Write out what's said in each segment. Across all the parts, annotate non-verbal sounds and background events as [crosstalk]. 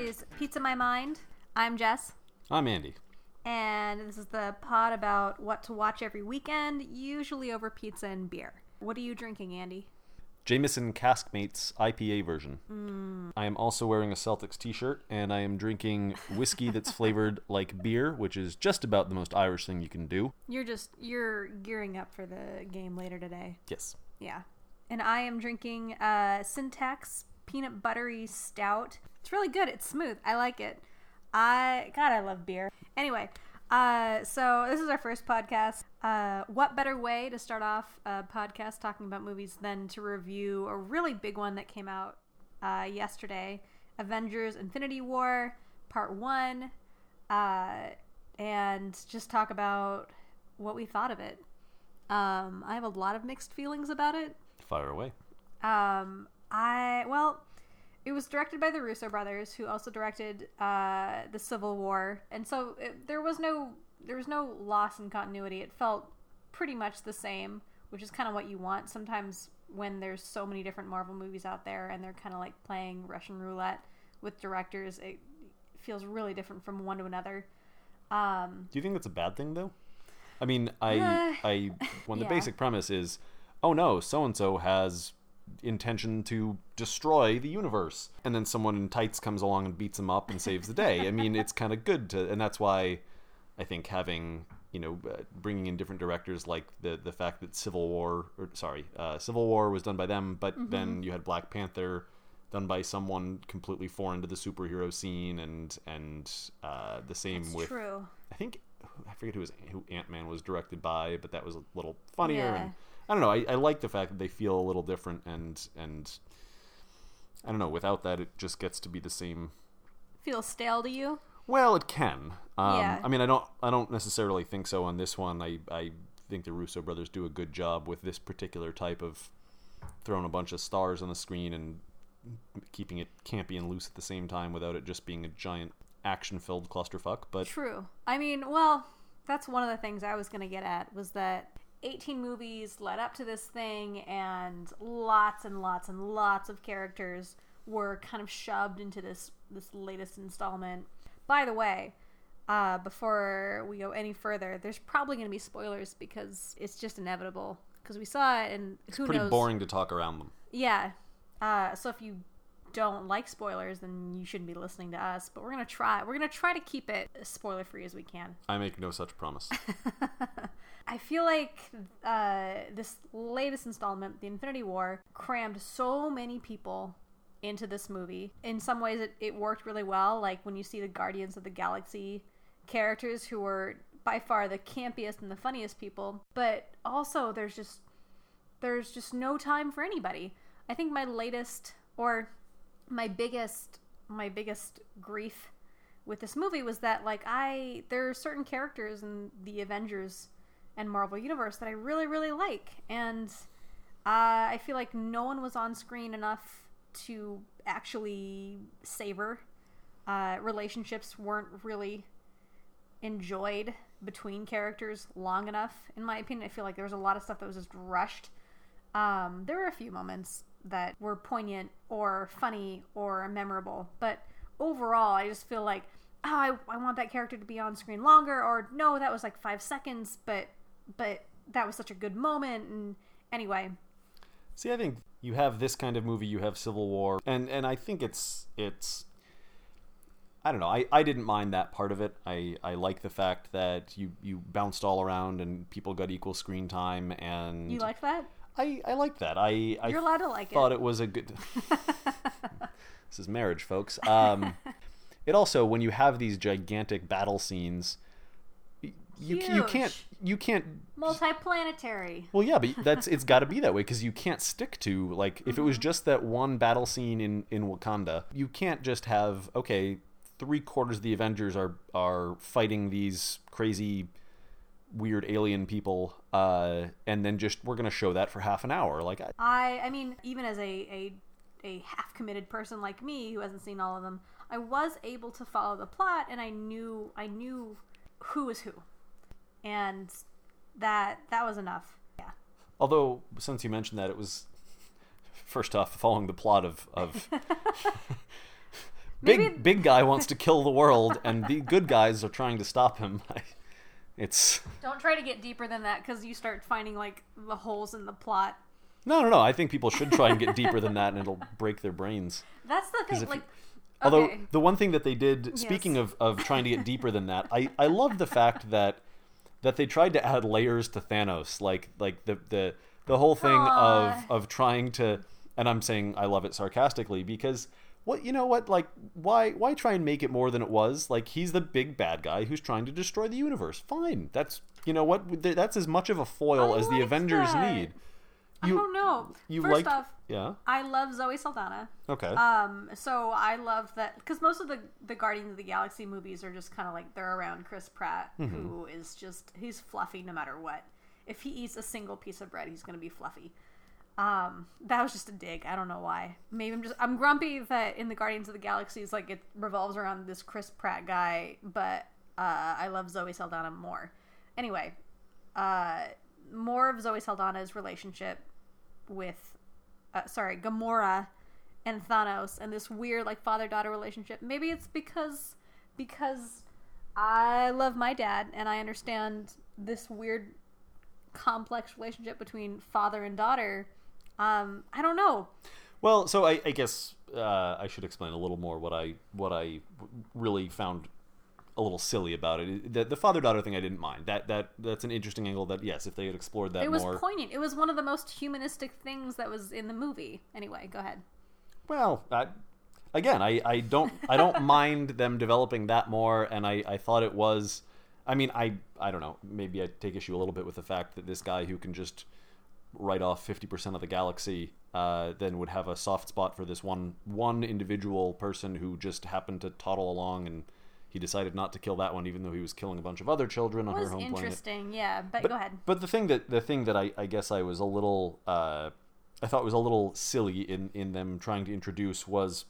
is Pizza My Mind. I'm Jess, I'm Andy. and this is the pod about what to watch every weekend, usually over pizza and beer. What are you drinking, Andy? Jameson Caskmates IPA version. I am also wearing a Celtics t-shirt, and I am drinking whiskey that's [laughs] flavored like beer, which is just about the most Irish thing you can do. You're just you're gearing up for the game later today. Yes. Yeah. And I am drinking uh, Syntax peanut buttery stout. It's really good. It's smooth. I like it. I God, I love beer. Anyway, uh, so this is our first podcast. Uh, what better way to start off a podcast talking about movies than to review a really big one that came out uh, yesterday, Avengers: Infinity War Part One, uh, and just talk about what we thought of it. Um, I have a lot of mixed feelings about it. Fire away. Um, I well, it was directed by the Russo brothers, who also directed uh, the Civil War, and so it, there was no there was no loss in continuity. It felt pretty much the same, which is kind of what you want sometimes when there's so many different Marvel movies out there, and they're kind of like playing Russian roulette with directors. It feels really different from one to another. Um, Do you think that's a bad thing, though? I mean, I, Uh, I, when the yeah. basic premise is, oh no, so and so has intention to destroy the universe, and then someone in tights comes along and beats him up and saves the day. I mean, it's kind of good to, and that's why I think having you know uh, bringing in different directors, like the the fact that Civil War, or sorry, uh, Civil War was done by them, but Mm-hmm. then you had Black Panther done by someone completely foreign to the superhero scene, and and uh, the same it's with true. I think I forget who was who Ant Man was directed by, but that was a little funnier. Yeah. And I don't know. I, I like the fact that they feel a little different, and and I don't know. Without that, it just gets to be the same. Feels stale to you? Well, it can. Um, Yeah. I mean, I don't. I don't necessarily think so on this one. I I think the Russo brothers do a good job with this particular type of throwing a bunch of stars on the screen and keeping it campy and loose at the same time without it just being a giant action-filled clusterfuck. But True. I mean, well, that's one of the things I was going to get at was that 18 movies led up to this thing and lots and lots and lots of characters were kind of shoved into this this latest installment. By the way, uh, before we go any further, there's probably going to be spoilers because it's just inevitable because we saw it and who pretty knows boring to talk around them. yeah. Uh, so if you don't like spoilers, then you shouldn't be listening to us. But we're gonna try. We're gonna try to keep it as spoiler free as we can. I make no such promise. [laughs] I feel like uh, this latest installment, the Infinity War, crammed so many people into this movie. In some ways, it, it worked really well. Like when you see the Guardians of the Galaxy characters who were by far the campiest and the funniest people, but also there's just there's just no time for anybody. I think my latest or my biggest my biggest grief with this movie was that like I there are certain characters in the Avengers and Marvel universe that I really really like and uh, I feel like no one was on screen enough to actually savor uh, relationships weren't really enjoyed between characters long enough in my opinion. I feel like there was a lot of stuff that was just rushed. Um, there were a few moments that were poignant or funny or memorable but overall i just feel like oh I, I want that character to be on screen longer or no that was like five seconds but but that was such a good moment and anyway See, I think you have this kind of movie, you have Civil War, and and I think it's it's. I don't know. I, I didn't mind that part of it. I, I like the fact that you, you bounced all around and people got equal screen time and you like that I, I like that. I I you're allowed to like thought it it was a good. [laughs] this is marriage, folks. Um, it also when you have these gigantic battle scenes, you you can't you can't multiplanetary well, yeah, but that's it's got to be that way because you can't stick to like if it was Mm-hmm. just that one battle scene in in Wakanda, you can't just have okay, three quarters of the Avengers are are fighting these crazy, weird alien people, uh, and then just we're gonna show that for half an hour. Like, I, I I mean, even as a a, a half committed person like me who hasn't seen all of them, I was able to follow the plot and I knew I knew who was who. And that that was enough. Yeah. although since you mentioned that, it was first off following the plot of of [laughs] [laughs] big Maybe- big guy wants to kill the world, and the good guys are trying to stop him. [laughs] It's Don't try to get deeper than that because you start finding like the holes in the plot. no, no, no. I think people should try and get deeper than that, and it'll break their brains. [laughs] That's the thing. Like, you- Although okay. the one thing that they did, speaking Yes. of, of trying to get deeper than that, I, I love the fact that that they tried to add layers to Thanos, like like the the the whole thing Aw. of of trying to, and I'm saying I love it sarcastically because what you know what like why why try and make it more than it was? Like he's the big bad guy who's trying to destroy the universe. Fine, that's you know what that's as much of a foil I as the Avengers that. need. I don't know. You First like off, yeah I love Zoe Saldana. okay Um, so I love that because most of the the Guardians of the Galaxy movies are just kind of like they're around Chris Pratt, Mm-hmm. who is just he's fluffy no matter what. If he eats a single piece of bread, he's gonna be fluffy. Um, that was just a dig. I don't know why. Maybe I'm just I'm grumpy that in the Guardians of the Galaxies like it revolves around this Chris Pratt guy, but uh, I love Zoe Saldana more. Anyway, uh, more of Zoe Saldana's relationship with, uh, sorry, Gamora and Thanos and this weird like father daughter relationship. Maybe it's because because I love my dad and I understand this weird complex relationship between father and daughter. Um, I don't know. Well, so I, I guess uh, I should explain a little more what I what I really found a little silly about it. The, the father daughter thing I didn't mind. That that that's an interesting angle. That yes, if they had explored that It was more. poignant. It was one of the most humanistic things that was in the movie. Anyway, go ahead. Well, I, again, I, I don't I don't [laughs] mind them developing that more, and I, I thought it was. I mean, I I don't know. Maybe I take issue a little bit with the fact that this guy who can just write off fifty percent of the galaxy, uh, then would have a soft spot for this one one individual person who just happened to toddle along, and he decided not to kill that one, even though he was killing a bunch of other children on her was home planet. interesting, yeah. But, But, go ahead. But the thing that the thing that I, I guess I was a little uh, I thought was a little silly in, in them trying to introduce was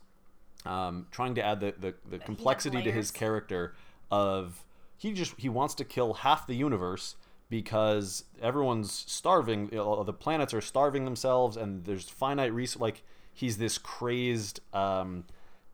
um, trying to add the, the, the complexity to his character of he just he wants to kill half the universe because everyone's starving you know, the planets are starving themselves and there's finite resource like he's this crazed um,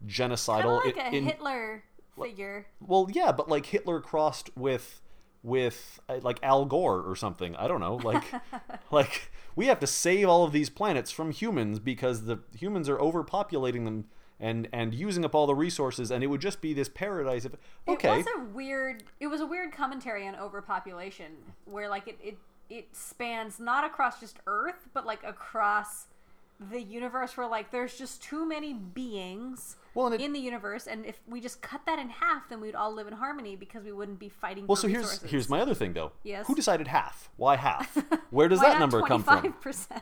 Kind genocidal of like in- a in- Hitler figure. well, yeah, but like Hitler crossed with with uh, like Al Gore or something. I don't know. Like [laughs] like we have to save all of these planets from humans because the humans are overpopulating them and and using up all the resources and it would just be this paradise of okay. It was a weird. It was a weird commentary on overpopulation, where like it it it spans not across just Earth, but like across the universe, where like there's just too many beings Well, it- in the universe, and if we just cut that in half, then we'd all live in harmony because we wouldn't be fighting. well, so here's resources. here's my other thing though. Yes. Who decided half? Why half? [laughs] Where does that number come from?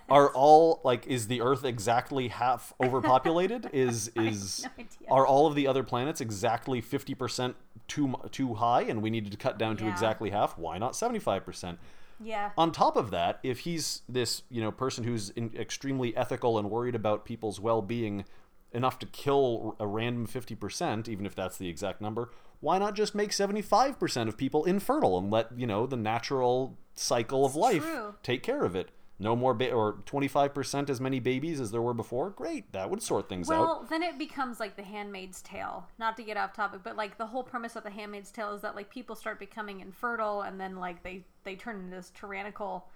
Are all like is the Earth exactly half [laughs] overpopulated? Is [laughs] is no idea. are all of the other planets exactly fifty percent too too high, and we needed to cut down to Yeah. exactly half? Why not seventy five percent? Yeah. On top of that, if he's this you know person who's in, extremely ethical and worried about people's well being enough to kill a random fifty percent, even if that's the exact number, why not just make seventy five percent of people infertile and let you know the natural cycle of life true. take care of it? No more ba- or twenty five percent as many babies as there were before. Great, that would sort things out. Well, then it becomes like the Handmaid's Tale. Not to get off topic, but like the whole premise of the Handmaid's Tale is that like people start becoming infertile, and then like they they turn into this tyrannical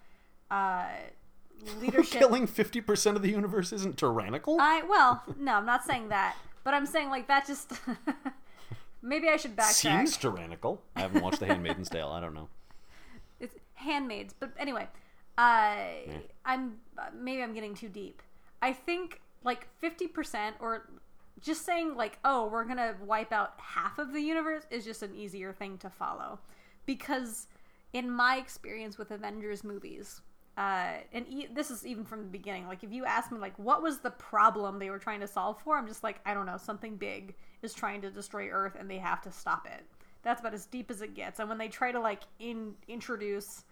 uh, [laughs] leadership. Killing fifty percent of the universe isn't tyrannical. I well, no, I'm not saying that, but I'm saying like that just. [laughs] Maybe I should backtrack. Seems tyrannical. I haven't watched The Handmaid's Tale. I don't know. it's handmaids but anyway uh i'm maybe i'm getting too deep i think like 50% or just saying like oh we're gonna wipe out half of the universe is just an easier thing to follow because in my experience with avengers movies uh, and e- this is even from the beginning. Like, if you ask me, like, what was the problem they were trying to solve for, I'm just like, I don't know. Something big is trying to destroy Earth, and they have to stop it. That's about as deep as it gets. And when they try to like in introduce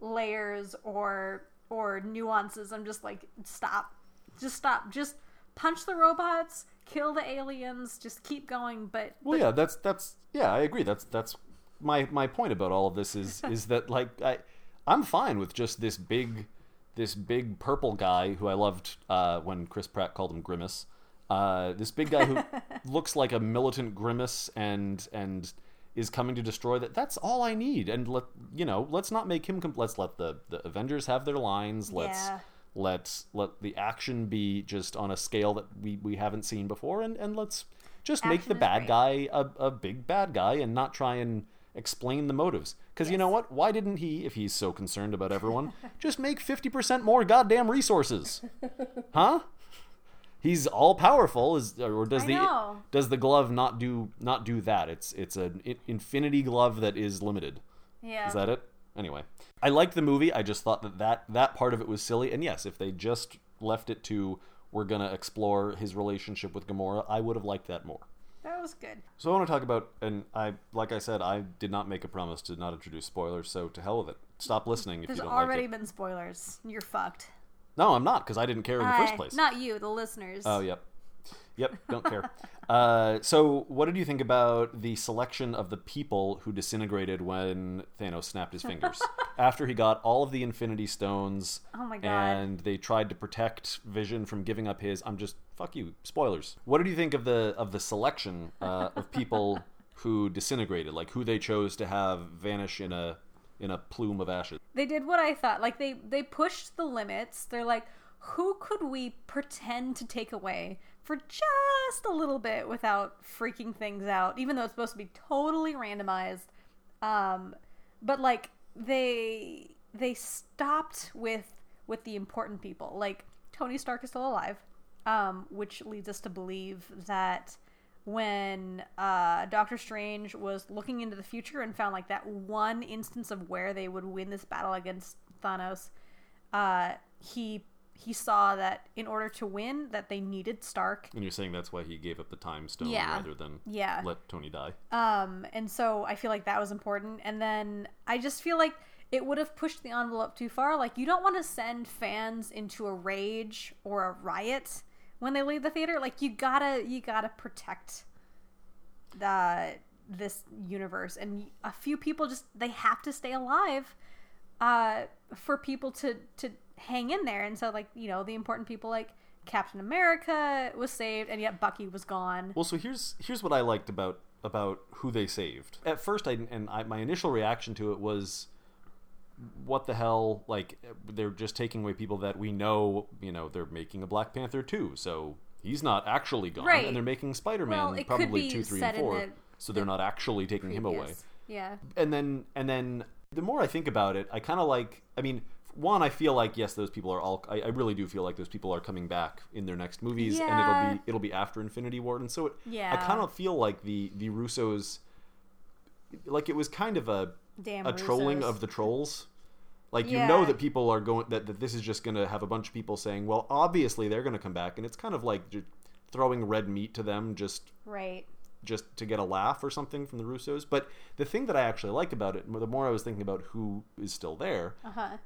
layers or or nuances, I'm just like, stop, just stop, just punch the robots, kill the aliens, just keep going. But Well, yeah, that's that's yeah, I agree. That's that's my my point about all of this is [laughs] is that like I I'm fine with just this big this big purple guy who I loved uh, when Chris Pratt called him Grimace. Uh, this big guy who [laughs] looks like a militant grimace and and is coming to destroy that that's all I need. And let you know let's not make him com- let's let the the Avengers have their lines. Let's Yeah. let let the action be just on a scale that we we haven't seen before. And and let's just make the bad great. guy a, a big bad guy and not try and explain the motives. Because you know what? Why didn't he if he's so concerned about everyone just make 50% more goddamn resources? [laughs] Huh he's all powerful is or does the does the glove not do not do that it's it's an infinity glove that is limited Yeah. is that it anyway i liked the movie i just thought that that that part of it was silly and yes if they just left it to we're gonna explore his relationship with gamora i would have liked that more that was good. so I want to talk about, and I, like I said, I did not make a promise to not introduce spoilers. So to hell with it. Stop listening if There's you don't already like it. been spoilers. You're fucked. No, I'm not because I didn't care in the first place. Not you, the listeners. Oh, yep, yep, don't care. [laughs] uh, so what did you think about the selection of the people who disintegrated when Thanos snapped his fingers [laughs] after he got all of the Infinity Stones? Oh my God. And they tried to protect Vision from giving up his. I'm just fuck you. Spoilers. What did you think of the of the selection uh, of people [laughs] who disintegrated? Like who they chose to have vanish in a in a plume of ashes? they did what I thought. Like they they pushed the limits. They're like, who could we pretend to take away for just a little bit without freaking things out? Even though it's supposed to be totally randomized. Um, but like they they stopped with with the important people. Like Tony Stark is still alive, um, which leads us to believe that when uh, Doctor Strange was looking into the future and found like that one instance of where they would win this battle against Thanos, uh, he he saw that in order to win, that they needed Stark. And you're saying that's why he gave up the time stone Yeah. rather than Yeah. let Tony die. Um, and so I feel like that was important. And then I just feel like it would have pushed the envelope too far. Like you don't want to send fans into a rage or a riot when they leave the theater. Like you gotta you gotta protect the this universe. And a few people just they have to stay alive uh, for people to to hang in there. And so like you know the important people like Captain America was saved, and yet Bucky was gone. Well, so here's here's what I liked about about who they saved. At first, I and I, my initial reaction to it was, what the hell? Like they're just taking away people that we know. You know, they're making a Black Panther too, so he's not actually gone, Right. and they're making Spider Man Well, probably two, three, and four. the- so they're not actually taking him away. Yeah. and then and then the more I think about it, I kind of like. I mean, one, I feel like yes, those people are all. I, I really do feel like those people are coming back in their next movies, and it'll be it'll be after Infinity War, and so it, yeah I kind of feel like the the Russos, like it was kind of a Damn a trolling Russos. of the trolls. Like you know that people are going that, that this is just going to have a bunch of people saying, well, obviously they're going to come back, and it's kind of like throwing red meat to them just Right. just to get a laugh or something from the Russos. But the thing that I actually like about it, the more I was thinking about who is still there, Uh huh.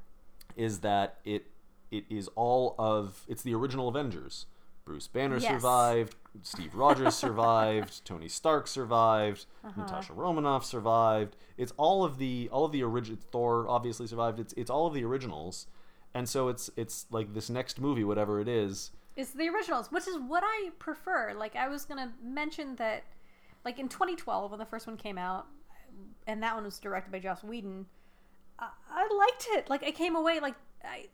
is that it it is all of it's the original Avengers. Bruce Banner Yes. survived, Steve Rogers [laughs] survived, Tony Stark survived, Uh-huh. Natasha Romanoff survived. It's all of the all of the original Thor obviously survived. It's it's all of the originals. And so it's it's like this next movie whatever it is. It's the originals, which is what I prefer. Like I was gonna mention that, like in 2012 when the first one came out, and that one was directed by Joss Whedon. I, I liked it. Like I came away like, I,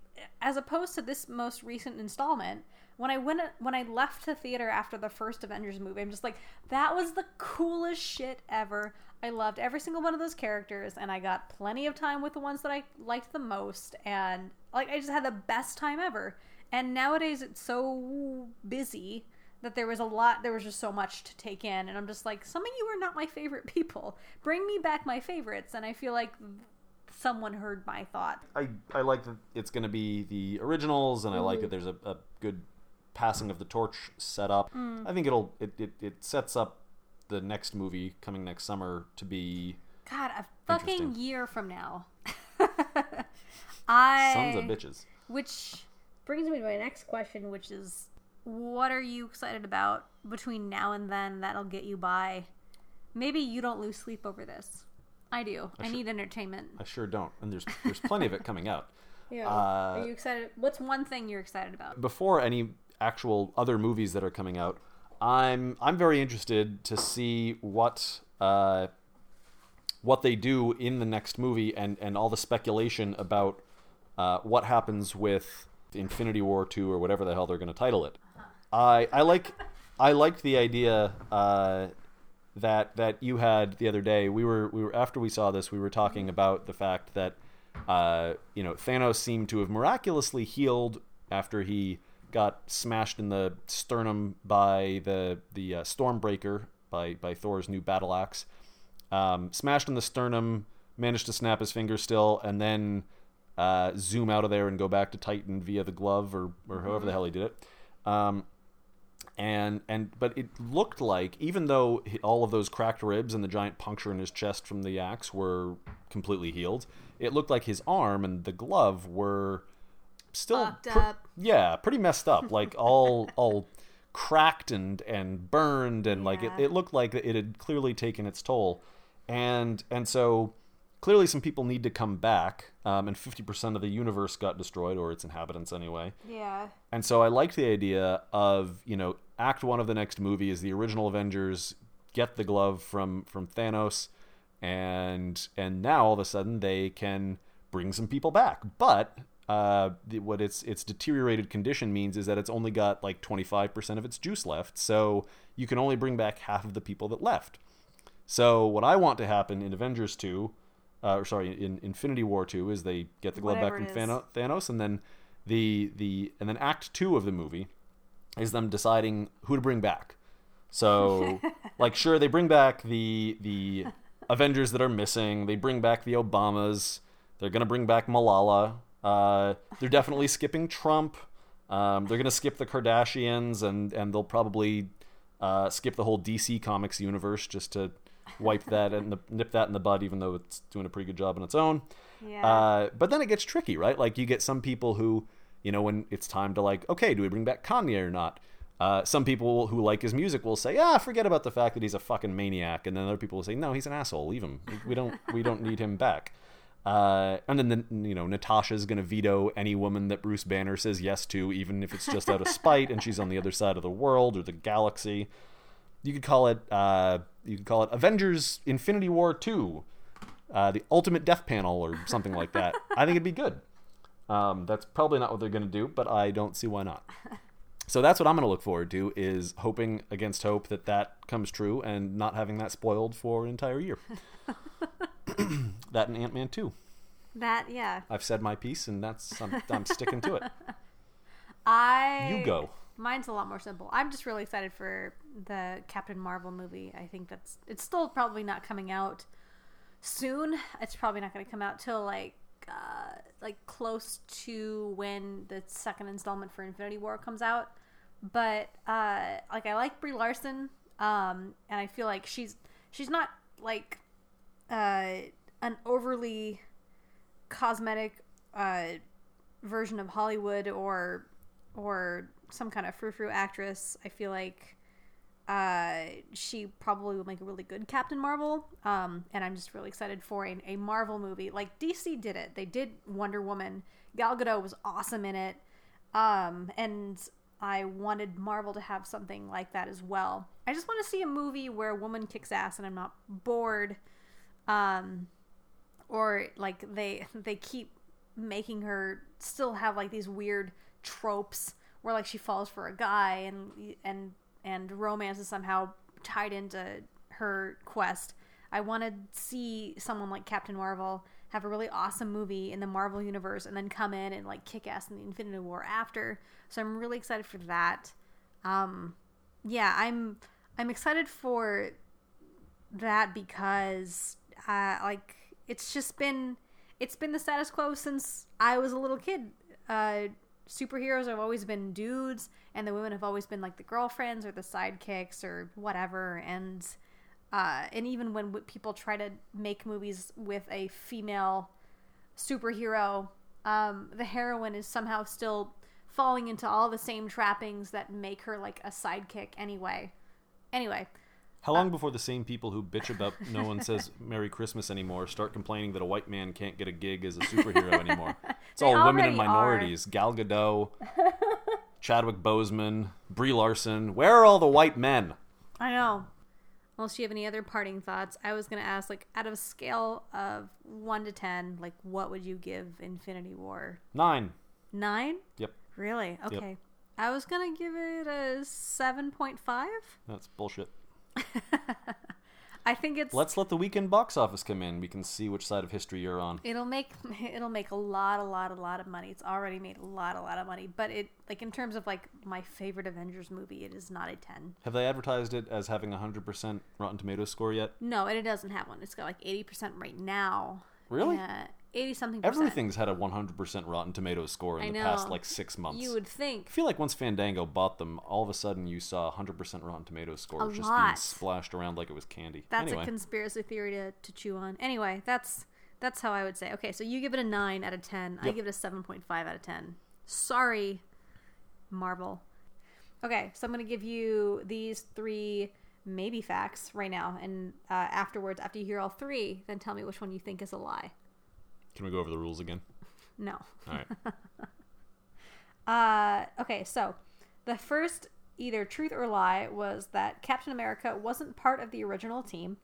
as opposed to this most recent installment. When I went when I left the theater after the first Avengers movie, I'm just like, that was the coolest shit ever. I loved every single one of those characters, and I got plenty of time with the ones that I liked the most, and like I just had the best time ever. And nowadays it's so busy that there was a lot there was just so much to take in and i'm just like some of you are not my favorite [laughs] people bring me back my favorites and i feel like someone heard my thought. I, I like that it's going to be the originals, and I like that mm-hmm. there's a, a good passing of the torch set up. Mm. I think it'll it, it, it sets up the next movie coming next summer to be god a fucking year from now. I [laughs] sons of bitches. which brings me to my next question which is what are you excited about between now and then that'll get you by? Maybe you don't lose sleep over this i do. I, should- need entertainment. I sure don't, and there's there's plenty of it coming out. [laughs] yeah. Uh, are you excited? What's one thing you're excited about? Before any actual other movies that are coming out, I'm I'm very interested to see what uh, what they do in the next movie and and all the speculation about uh, what happens with Infinity War two or whatever the hell they're going to title it. I I like I liked the idea uh, that that you had the other day. We were we were after we saw this, we were talking about the fact that uh, you know Thanos seemed to have miraculously healed after he got smashed in the sternum by the the uh, Stormbreaker by by Thor's new battle axe. Um, smashed in the sternum, managed to snap his finger still, and then uh, zoom out of there and go back to Titan via the glove or or however the hell he did it. Um, and and but it looked like even though all of those cracked ribs and the giant puncture in his chest from the axe were completely healed, it looked like his arm and the glove were still pre- up. yeah, pretty messed up, like [laughs] all all cracked and and burned and like it, it looked like it had clearly taken its toll. And and so clearly some people need to come back um, and 50% of the universe got destroyed or its inhabitants anyway. Yeah. And so I liked the idea of, you know, act 1 of the next movie is the original Avengers get the glove from from Thanos and and now all of a sudden they can bring some people back. But uh, the, what its its deteriorated condition means is that it's only got like 25% of its juice left. So you can only bring back half of the people that left. So what I want to happen in Avengers 2 uh, or sorry, in Infinity War 2 is they get the glove Whatever back from Thanos and then the the and then act 2 of the movie is them deciding who to bring back. So, [laughs] like, sure, they bring back the the Avengers that are missing. They bring back the Obamas. They're gonna bring back Malala. Uh, they're definitely skipping Trump. Um, they're gonna skip the Kardashians, and and they'll probably uh, skip the whole DC Comics universe just to wipe that and the, nip that in the bud, even though it's doing a pretty good job on its own. Yeah. Uh, but then it gets tricky, right? Like you get some people who, you know, when it's time to like, okay, do we bring back Kanye or not? Uh, some people who like his music will say, ah, forget about the fact that he's a fucking maniac, and then other people will say, no, he's an asshole. Leave him. We don't, we don't need him back. Uh, and then, the, you know, Natasha's gonna veto any woman that Bruce Banner says yes to, even if it's just out of spite, and she's on the other side of the world or the galaxy. You could call it, uh, you could call it Avengers: Infinity War Two uh, the ultimate death panel or something like that. I think it'd be good. Um, that's probably not what they're going to do, but I don't see why not. So that's what I'm going to look forward to is hoping against hope that that comes true and not having that spoiled for an entire year. [coughs] that and Ant Man 2. that yeah. I've said my piece and that's I'm, I'm sticking to it. [laughs] I You go. Mine's a lot more simple. I'm just really excited for the Captain Marvel movie. I think that's it's still probably not coming out soon. It's probably not going to come out till like uh, like close to when the second installment for Infinity War comes out. But uh, like I like Brie Larson, um, and I feel like she's she's not like uh, an overly cosmetic uh, version of Hollywood or or some kind of frou frou actress. I feel like uh, she probably will make a really good Captain Marvel. Um, and I'm just really excited for a, a Marvel movie. Like DC did it. They did Wonder Woman. Gal Gadot was awesome in it. Um, and I wanted Marvel to have something like that as well. I just want to see a movie where a woman kicks ass and I'm not bored. Um, or like they they keep making her still have like these weird tropes where like she falls for a guy and and and romance is somehow tied into her quest. I want to see someone like Captain Marvel have a really awesome movie in the Marvel universe and then come in and like kick ass in the Infinity War after. So I'm really excited for that. Um yeah, I'm I'm excited for that because uh, like it's just been it's been the status quo since I was a little kid. Uh, superheroes have always been dudes, and the women have always been like the girlfriends or the sidekicks or whatever. And uh, and even when w- people try to make movies with a female superhero, um, the heroine is somehow still falling into all the same trappings that make her like a sidekick anyway. Anyway, How long uh, before the same people who bitch about no one says [laughs] Merry Christmas anymore start complaining that a white man can't get a gig as a superhero [laughs] anymore? It's all women and minorities. Gal Gadot, [laughs] Chadwick Boseman, Brie Larson. Where are all the white men? I know. Unless you have any other parting thoughts, I was gonna ask, like, out of a scale of one to ten, like, what would you give Infinity War? Nine. Nine? Yep. Really? Okay. I was gonna give it a seven point five. That's bullshit. [laughs] I think it's Let's let the weekend box office come in. We can see which side of history you're on. it'll make [laughs] it'll make a lot, a lot, a lot of money. It's already made a lot, a lot of money. But it like in terms of like my favorite Avengers movie, it is not a ten. Have they advertised it as having a 100% Rotten Tomatoes score yet? No, and it doesn't have one. It's got like eighty percent right now. Really? Eighty something. percent. Everything's had a 100% Rotten Tomatoes score in I the past like six months. You would think. I feel like once Fandango bought them, all of a sudden you saw 100% Rotten Tomatoes score A just being splashed around like it was candy. That's anyway, a conspiracy theory to, to chew on. Anyway, that's that's how I would say. Okay, so you give it a nine out of ten. I give it a seven point five out of ten. Sorry, Marvel. Okay, so I'm gonna give you these three maybe facts right now, and uh, afterwards, after you hear all three, then tell me which one you think is a lie. Can we go over the rules again? No. All right. [laughs] Uh, okay, so the first either truth or lie was that Captain America wasn't part of the original team.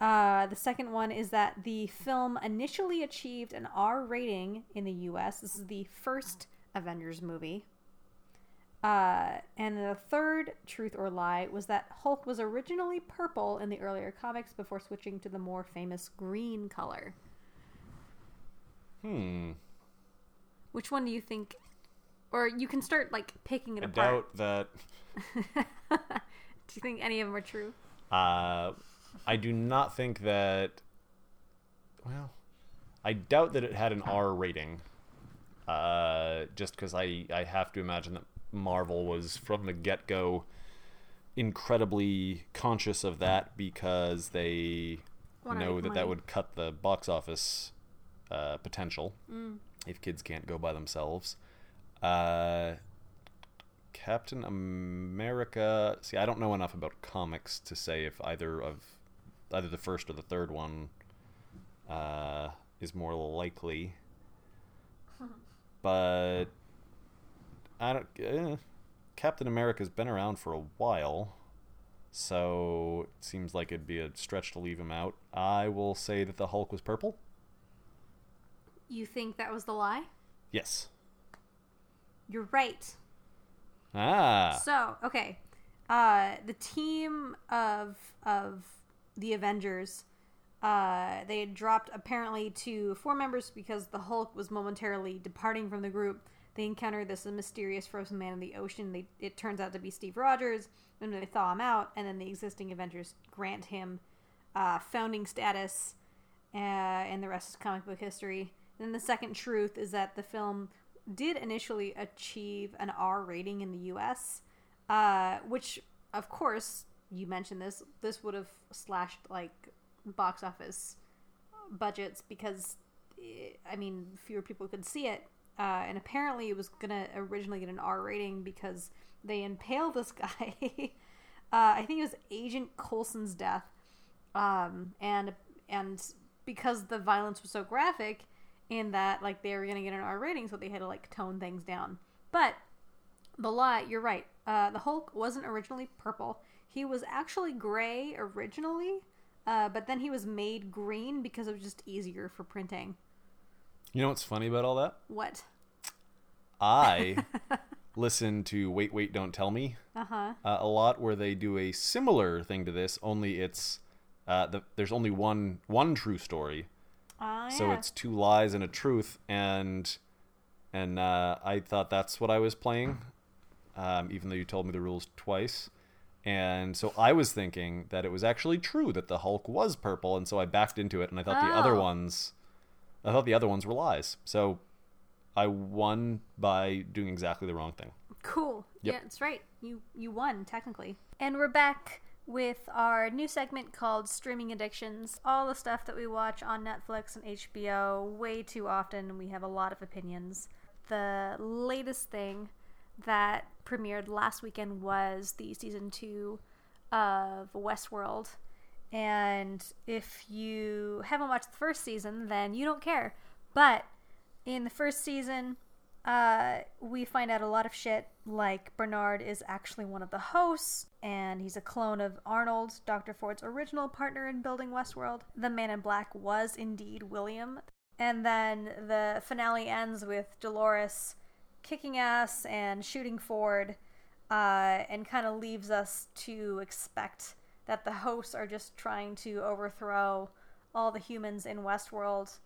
Uh, the second one is that the film initially achieved an R rating in the US. This is the first Avengers movie. Uh, and the third truth or lie was that Hulk was originally purple in the earlier comics before switching to the more famous green color. Hmm. Which one do you think? Or you can start like picking it apart. I apart. doubt that. [laughs] Do you think any of them are true? Uh, I do not think that. Well, I doubt that it had an R rating. Uh, just because I I have to imagine that Marvel was from the get go incredibly conscious of that because they Wanna know make that money. that would cut the box office uh, potential if kids can't go by themselves. Uh, Captain America. See, I don't know enough about comics to say if either of either the first or the third one uh, is more likely. [laughs] But I don't. Eh, Captain America's been around for a while, so it seems like it'd be a stretch to leave him out. I will say that the Hulk was purple. You think that was the lie? Yes. You're right. Ah. So, okay. Uh, the team of of the Avengers, uh, they had dropped apparently to four members because the Hulk was momentarily departing from the group. They encounter this mysterious frozen man in the ocean. They, it turns out to be Steve Rogers, and they thaw him out, and then the existing Avengers grant him uh, founding status, uh, and the rest is comic book history. Then the second truth is that the film did initially achieve an R rating in the U.S., uh, which, of course, you mentioned this. This would have slashed like box office budgets because, eh, I mean, fewer people could see it. Uh, and apparently, it was gonna originally get an R rating because they impaled this [laughs] guy. uh, I think it was Agent Coulson's death, um, and and because the violence was so graphic, in that like they were gonna get an R rating, so they had to like tone things down. But the lie, you're right. Uh, the Hulk wasn't originally purple. He was actually gray originally, uh, but then he was made green because it was just easier for printing. You know what's funny about all that? What? I [laughs] listen to Wait, Wait, Don't Tell Me Uh-huh. uh, a lot, where they do a similar thing to this. Only it's uh, the, there's only one one true story, Uh, so yeah. it's two lies and a truth. And and uh, I thought that's what I was playing, um, even though you told me the rules twice. And so I was thinking that it was actually true that the Hulk was purple, and so I backed into it, and I thought the other Oh. ones, I thought the other ones were lies. So I won by doing exactly the wrong thing. Cool. Yep. Yeah, that's right. You you won technically. And we're back with our new segment called Streaming Addictions. All the stuff that we watch on Netflix and HBO way too often we have a lot of opinions. The latest thing that premiered last weekend was the season 2 of Westworld. And if you haven't watched the first season, then you don't care. But in the first season, Uh, we find out a lot of shit, like Bernard is actually one of the hosts, and he's a clone of Arnold, Dr. Ford's original partner in building Westworld. The Man in Black was indeed William. And then the finale ends with Dolores kicking ass and shooting Ford, uh, and kind of leaves us to expect that the hosts are just trying to overthrow all the humans in Westworld.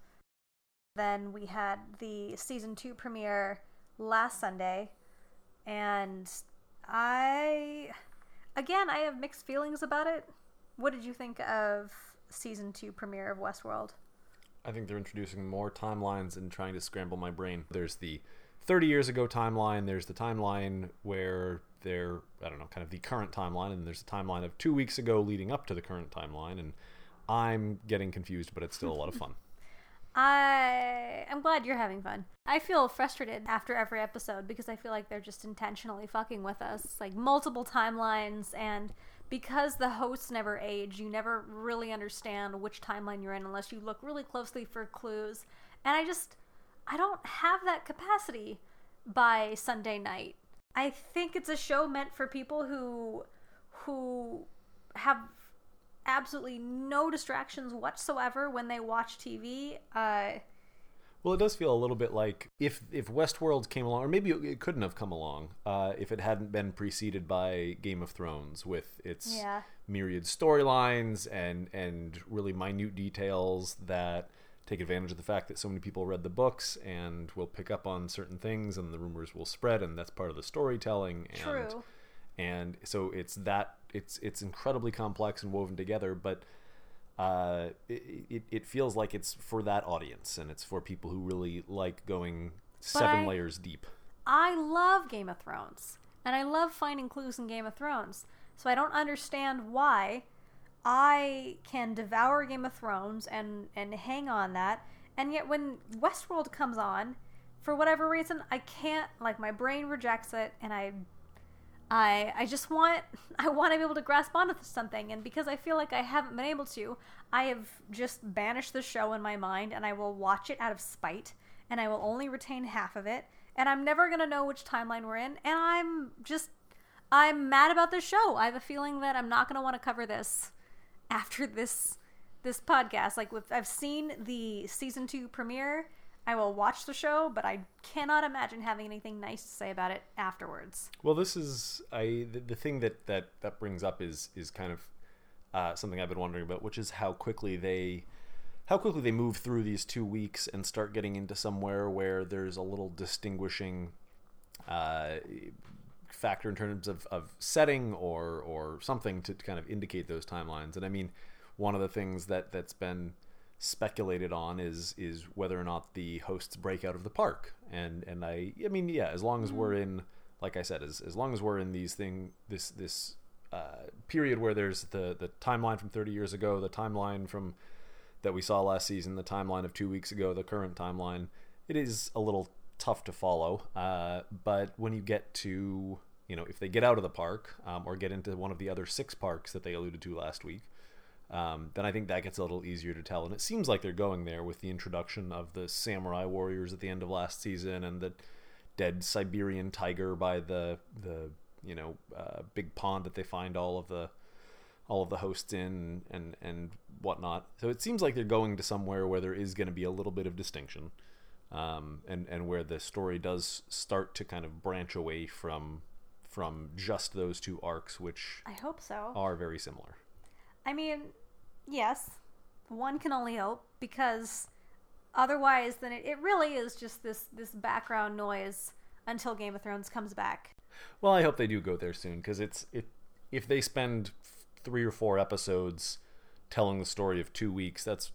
Then we had the season two premiere last Sunday, and I, again, I have mixed feelings about it. What did you think of season two premiere of Westworld? I think they're introducing more timelines and trying to scramble my brain. There's the 30 years ago timeline, there's the timeline where they're, I don't know, kind of the current timeline, and there's a timeline of two weeks ago leading up to the current timeline, and I'm getting confused, but it's still a lot of fun. [laughs] I I'm glad you're having fun. I feel frustrated after every episode because I feel like they're just intentionally fucking with us, like multiple timelines and because the hosts never age, you never really understand which timeline you're in unless you look really closely for clues. And I just I don't have that capacity by Sunday night. I think it's a show meant for people who who have absolutely no distractions whatsoever when they watch TV. Uh, well, it does feel a little bit like if if Westworld came along, or maybe it couldn't have come along uh, if it hadn't been preceded by Game of Thrones with its yeah. myriad storylines and and really minute details that take advantage of the fact that so many people read the books and will pick up on certain things and the rumors will spread and that's part of the storytelling and True. and so it's that it's it's incredibly complex and woven together but uh, it, it, it feels like it's for that audience and it's for people who really like going seven I- layers deep I love Game of Thrones, and I love finding clues in Game of Thrones. So I don't understand why I can devour Game of Thrones and and hang on that, and yet when Westworld comes on, for whatever reason, I can't. Like my brain rejects it, and I. I, I just want [laughs] I want to be able to grasp onto something and because I feel like I haven't been able to I have just banished the show in my mind and I will watch it out of spite and I will only retain half of it and I'm never to know which timeline we're in and I'm just I'm mad about this show. I have a feeling that I'm not to want to cover this after this this podcast. Like with, I've seen the season 2 premiere. I will watch the show, but I cannot imagine having anything nice to say about it afterwards. Well, this is I the, the thing that that that brings up is is kind of uh, something I've been wondering about, which is how quickly they how quickly they move through these two weeks and start getting into somewhere where there's a little distinguishing uh, factor in terms of, of setting or or something to kind of indicate those timelines. And I mean, one of the things that that's been speculated on is is whether or not the hosts break out of the park. And and I I mean, yeah, as long as we're in like I said, as as long as we're in these thing this this uh, period where there's the the timeline from 30 years ago, the timeline from that we saw last season, the timeline of two weeks ago, the current timeline, it is a little tough to follow. Uh, but when you get to, you know, if they get out of the park um, or get into one of the other six parks that they alluded to last week, um, then I think that gets a little easier to tell. And it seems like they're going there with the introduction of the samurai warriors at the end of last season and the dead Siberian tiger by the the you know uh, big pond that they find all of the all of the hosts in and and whatnot. So it seems like they're going to somewhere where there is going to be a little bit of distinction, um, and and where the story does start to kind of branch away from from just those two arcs, which I hope so. are very similar. I mean, yes, one can only hope because otherwise, then it, it really is just this this background noise until Game of Thrones comes back. Well, I hope they do go there soon because it's it if they spend three or four episodes telling the story of two weeks, that's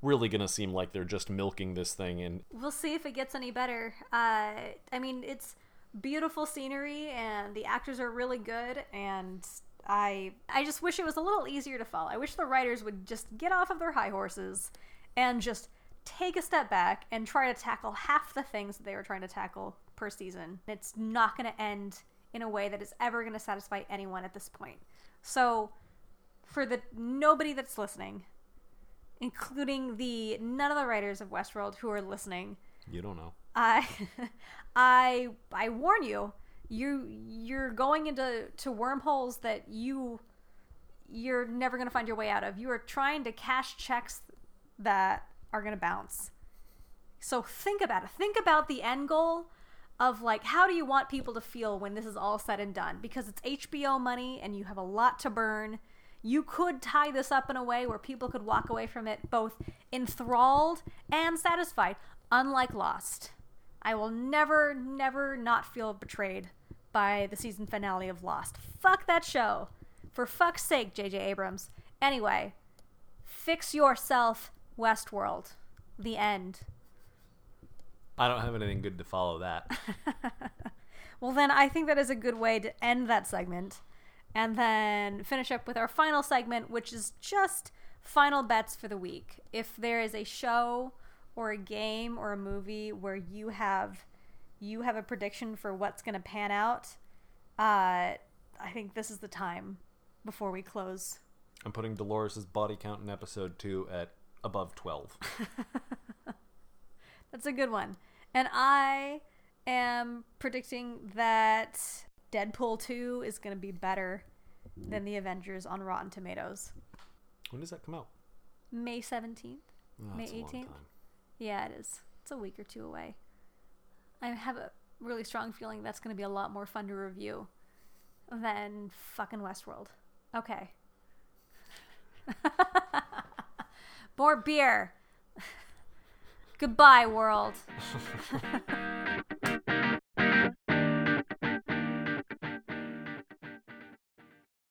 really going to seem like they're just milking this thing and We'll see if it gets any better. Uh, I mean, it's beautiful scenery and the actors are really good and I I just wish it was a little easier to follow. I wish the writers would just get off of their high horses and just take a step back and try to tackle half the things that they were trying to tackle per season. It's not going to end in a way that is ever going to satisfy anyone at this point. So, for the nobody that's listening, including the none of the writers of Westworld who are listening, you don't know. I [laughs] I I warn you, you you're going into to wormholes that you you're never going to find your way out of. You are trying to cash checks that are going to bounce. So think about it. Think about the end goal of like how do you want people to feel when this is all said and done because it's HBO money and you have a lot to burn. You could tie this up in a way where people could walk away from it both enthralled and satisfied, unlike Lost. I will never, never not feel betrayed by the season finale of Lost. Fuck that show. For fuck's sake, J.J. Abrams. Anyway, fix yourself, Westworld. The end. I don't have anything good to follow that. [laughs] well, then I think that is a good way to end that segment. And then finish up with our final segment, which is just final bets for the week. If there is a show or a game or a movie where you have you have a prediction for what's going to pan out, uh, I think this is the time before we close. I'm putting Dolores' body count in episode two at above 12. [laughs] That's a good one. And I am predicting that Deadpool 2 is going to be better than the Avengers on Rotten Tomatoes. When does that come out? May 17th? Oh, May that's a long 18th? Yeah, it is. It's a week or two away. I have a really strong feeling that's going to be a lot more fun to review than fucking Westworld. Okay. [laughs] more beer. [laughs] Goodbye, world. [laughs]